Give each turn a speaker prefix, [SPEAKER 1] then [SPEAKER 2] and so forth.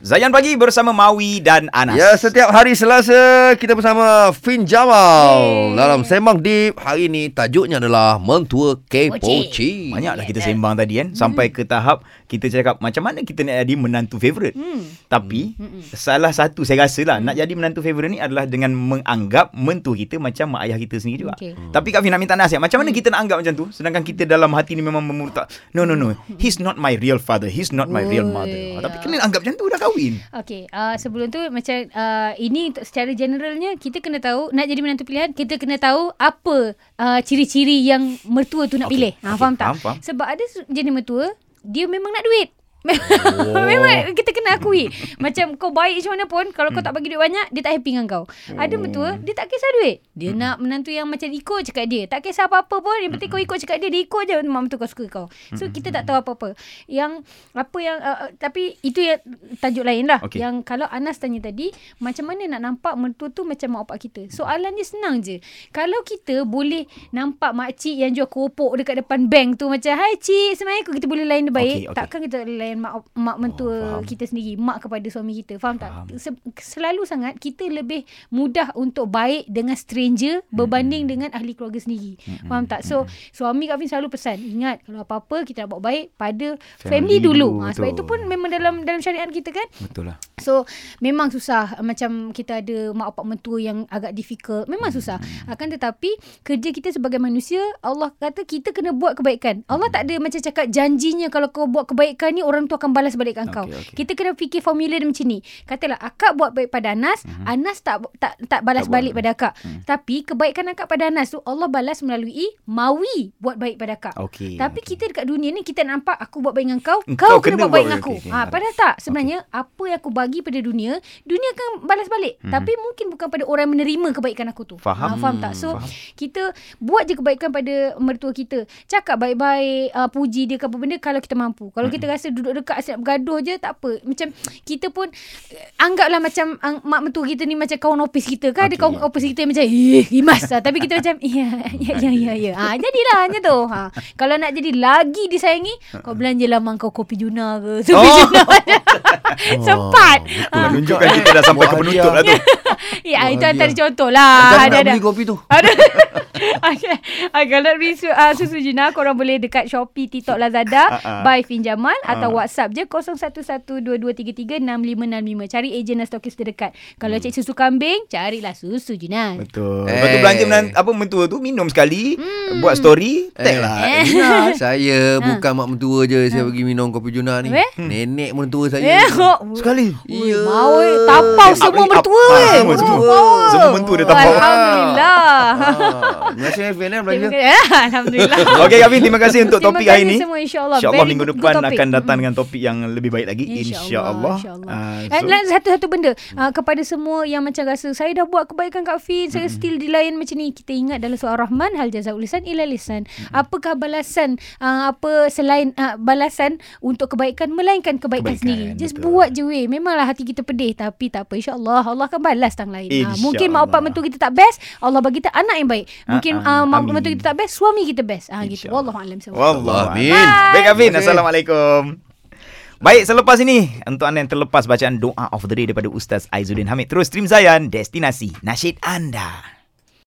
[SPEAKER 1] Zayan Pagi bersama Mawi dan Anas.
[SPEAKER 2] Ya, setiap hari Selasa kita bersama Fin Jamal. Dalam Sembang Deep. Hari ini tajuknya adalah Mentua Kepoci.
[SPEAKER 1] Banyak dah kita sembang tadi kan? Sampai ke tahap Kita cakap Macam mana kita nak jadi Menantu favourite.
[SPEAKER 3] Hmm.
[SPEAKER 1] Tapi Salah satu saya rasa lah Nak jadi menantu favourite ni Adalah dengan menganggap Mentua kita Macam mak ayah kita sendiri juga.
[SPEAKER 3] Okey.
[SPEAKER 1] Tapi Kak Fin nak minta nasihat Macam mana kita nak anggap macam tu? Sedangkan kita dalam hati ni Memang memurtak No no no. He's not my real father. He's not my real mother. Tapi kena anggap macam tu Dah kahwin
[SPEAKER 3] Okey, uh, sebelum tu macam uh, ini untuk secara generalnya kita kena tahu nak jadi menantu pilihan kita kena tahu apa uh, ciri-ciri yang mertua tu nak
[SPEAKER 1] Okey,
[SPEAKER 3] pilih. Ha,
[SPEAKER 1] okey,
[SPEAKER 3] faham tak?
[SPEAKER 1] faham, faham.
[SPEAKER 3] Sebab ada jenis mertua dia memang nak duit. Oh. Memang kita kena akui. Macam kau baik macam mana pun Kalau kau tak bagi duit banyak Dia tak happy dengan kau. Ada mertua Dia tak kisah duit. Dia nak menantu yang macam ikut cakap dia. Tak kisah apa-apa pun Yang penting kau ikut cakap dia Dia ikut je. Mak mentua kau suka kau. So kita tak tahu apa-apa. Yang Apa yang uh, uh, Tapi itu yang Tajuk lain lah.
[SPEAKER 1] Okey.
[SPEAKER 3] Yang kalau Anas tanya tadi Macam mana nak nampak Mertua tu macam mak opak kita? Soalannya senang je. Kalau kita boleh Nampak makcik yang jual keropok Dekat depan bank tu Macam Hai cik Assalamualaikum Kita boleh layan dia baik.
[SPEAKER 1] Okey, okey.
[SPEAKER 3] Takkan kita boleh layan mak, mak mentua
[SPEAKER 1] Oh, faham.
[SPEAKER 3] kita sendiri Mak kepada suami kita Faham
[SPEAKER 1] Faham.
[SPEAKER 3] tak? Se- selalu sangat Kita lebih mudah Untuk baik dengan stranger Berbanding dengan ahli keluarga sendiri Faham tak? So suami Kak Fin selalu pesan Ingat kalau apa-apa Kita nak buat baik Pada
[SPEAKER 1] Family
[SPEAKER 3] family, dulu,
[SPEAKER 1] dulu,
[SPEAKER 3] ha, Sebab
[SPEAKER 1] betul.
[SPEAKER 3] itu pun memang dalam dalam syariat kita kan
[SPEAKER 1] Betul lah
[SPEAKER 3] So memang susah macam kita ada mak opak mentua yang agak difficult. Memang susah.
[SPEAKER 1] Hmm.
[SPEAKER 3] Akan tetapi kerja kita sebagai manusia Allah kata kita kena buat kebaikan. Allah tak ada macam cakap janjinya kalau kau buat kebaikan ni orang tu akan balas balik kat kau.
[SPEAKER 1] Okey.
[SPEAKER 3] Kita kena fikir formula dia macam ni. Katalah akak buat baik pada Anas, Anas tak tak tak balas.
[SPEAKER 1] Tak buat.
[SPEAKER 3] balik pada akak. Tapi kebaikan akak pada Anas tu Allah balas melalui Mawi buat baik pada akak.
[SPEAKER 1] Okey,
[SPEAKER 3] Tapi
[SPEAKER 1] okey.
[SPEAKER 3] kita dekat dunia ni kita nampak aku buat baik dengan kau,
[SPEAKER 1] Engkau
[SPEAKER 3] kau kena,
[SPEAKER 1] kena
[SPEAKER 3] buat baik
[SPEAKER 1] buat
[SPEAKER 3] dengan aku.
[SPEAKER 1] Okey,
[SPEAKER 3] Ha,
[SPEAKER 1] okey.
[SPEAKER 3] padahal tak sebenarnya apa yang aku bagi pada dunia, dunia akan balas balik.
[SPEAKER 1] Mhm.
[SPEAKER 3] Tapi mungkin bukan pada orang yang menerima kebaikan aku tu.
[SPEAKER 1] Faham.
[SPEAKER 3] Ha, faham tak? So
[SPEAKER 1] Faham.
[SPEAKER 3] kita buat je kebaikan pada mertua kita. Cakap baik-baik, uh, puji dia ke apa benda kalau kita mampu. Kalau kita
[SPEAKER 1] Mhm.
[SPEAKER 3] rasa duduk dekat asyik bergaduh je tak apa. Macam kita pun anggaplah macam uh, mak mentua kita ni macam kawan opis kita. Kan ada
[SPEAKER 1] Okey.
[SPEAKER 3] kawan opis kita yang macam eh rimas lah. Tapi kita macam ya ya ya ya. ya. Ha, jadilah macam tu. Ha. Kalau nak jadi lagi disayangi, kau belanja lah mak kau kopi Juna ke. Kopi
[SPEAKER 1] Oh.
[SPEAKER 3] Juna. Sempat.
[SPEAKER 1] Betul Menunjukkan kita dah sampai ke penutup lah tu
[SPEAKER 3] Ya, itu antara contoh lah.
[SPEAKER 2] Macam
[SPEAKER 3] Ada
[SPEAKER 2] nak
[SPEAKER 3] ada.
[SPEAKER 2] beli kopi tu.
[SPEAKER 3] Ada. okay. okay. Kalau nak beli su, uh, susu Jina, korang boleh dekat Shopee, TikTok, Lazada,
[SPEAKER 1] Ah, ah.
[SPEAKER 3] buy Fin Jamal atau
[SPEAKER 1] Ah.
[SPEAKER 3] WhatsApp je 011223365565. Cari ejen dan stokis terdekat. Kalau cari susu kambing, carilah susu Jina.
[SPEAKER 1] Betul
[SPEAKER 2] Eh.
[SPEAKER 1] Lepas tu belanja menan- Apa mentua tu Minum sekali Buat story Tag lah
[SPEAKER 3] Eh.
[SPEAKER 2] Juna, saya bukan mak mentua je saya pergi minum kopi Juna ni.
[SPEAKER 3] Habis?
[SPEAKER 2] Nenek mentua
[SPEAKER 3] Eh,
[SPEAKER 2] saya.
[SPEAKER 3] kok.
[SPEAKER 1] Sekali
[SPEAKER 2] Ya.
[SPEAKER 3] Mau eh. Tapau
[SPEAKER 1] Eh,
[SPEAKER 3] semua mertua
[SPEAKER 1] up-
[SPEAKER 3] eh.
[SPEAKER 1] ah, semua, semua.
[SPEAKER 3] Power.
[SPEAKER 1] Semua mentua dia tapau.
[SPEAKER 3] Alhamdulillah.
[SPEAKER 2] Ah, Terima kasih Fin eh belanja.
[SPEAKER 3] Terima kasih. Alhamdulillah.
[SPEAKER 1] Okey Kavin Terima kasih untuk
[SPEAKER 3] Terima
[SPEAKER 1] topik
[SPEAKER 3] kasih
[SPEAKER 1] hari ni
[SPEAKER 3] semua, insyaAllah.
[SPEAKER 1] InsyaAllah minggu depan. Akan datang
[SPEAKER 3] Mm.
[SPEAKER 1] dengan topik yang lebih baik lagi InsyaAllah
[SPEAKER 3] InsyaAllah.
[SPEAKER 1] Ah, so-
[SPEAKER 3] satu-satu benda uh, kepada semua yang macam rasa saya dah buat kebaikan Kak Fin, saya still dilayan macam ni. Kita ingat dalam surah Rahman hal jazaul lisan ila lisan. Apakah balasan uh, apa selain uh, balasan untuk kebaikan melainkan kebaikan,
[SPEAKER 1] Kebaikan,
[SPEAKER 3] sendiri. Just
[SPEAKER 1] betul.
[SPEAKER 3] buat je weh. Memanglah hati kita pedih tapi tak apa insya-Allah Allah akan balas tang lain. Uh, mungkin mak opak mentua kita tak best, Allah bagi kita anak yang baik. Mungkin uh, mak
[SPEAKER 1] amin.
[SPEAKER 3] mentua kita tak best, suami kita best. Ah gitu.
[SPEAKER 1] InsyaAllah.
[SPEAKER 3] Wallahu a'lam
[SPEAKER 2] Amin.
[SPEAKER 1] Baik
[SPEAKER 2] kasih.
[SPEAKER 1] Assalamualaikum Baik selepas ini Untuk anda yang terlepas bacaan doa of the day Daripada Ustaz Aizuddin Hamid Terus stream Zayan Destinasi Nasyid anda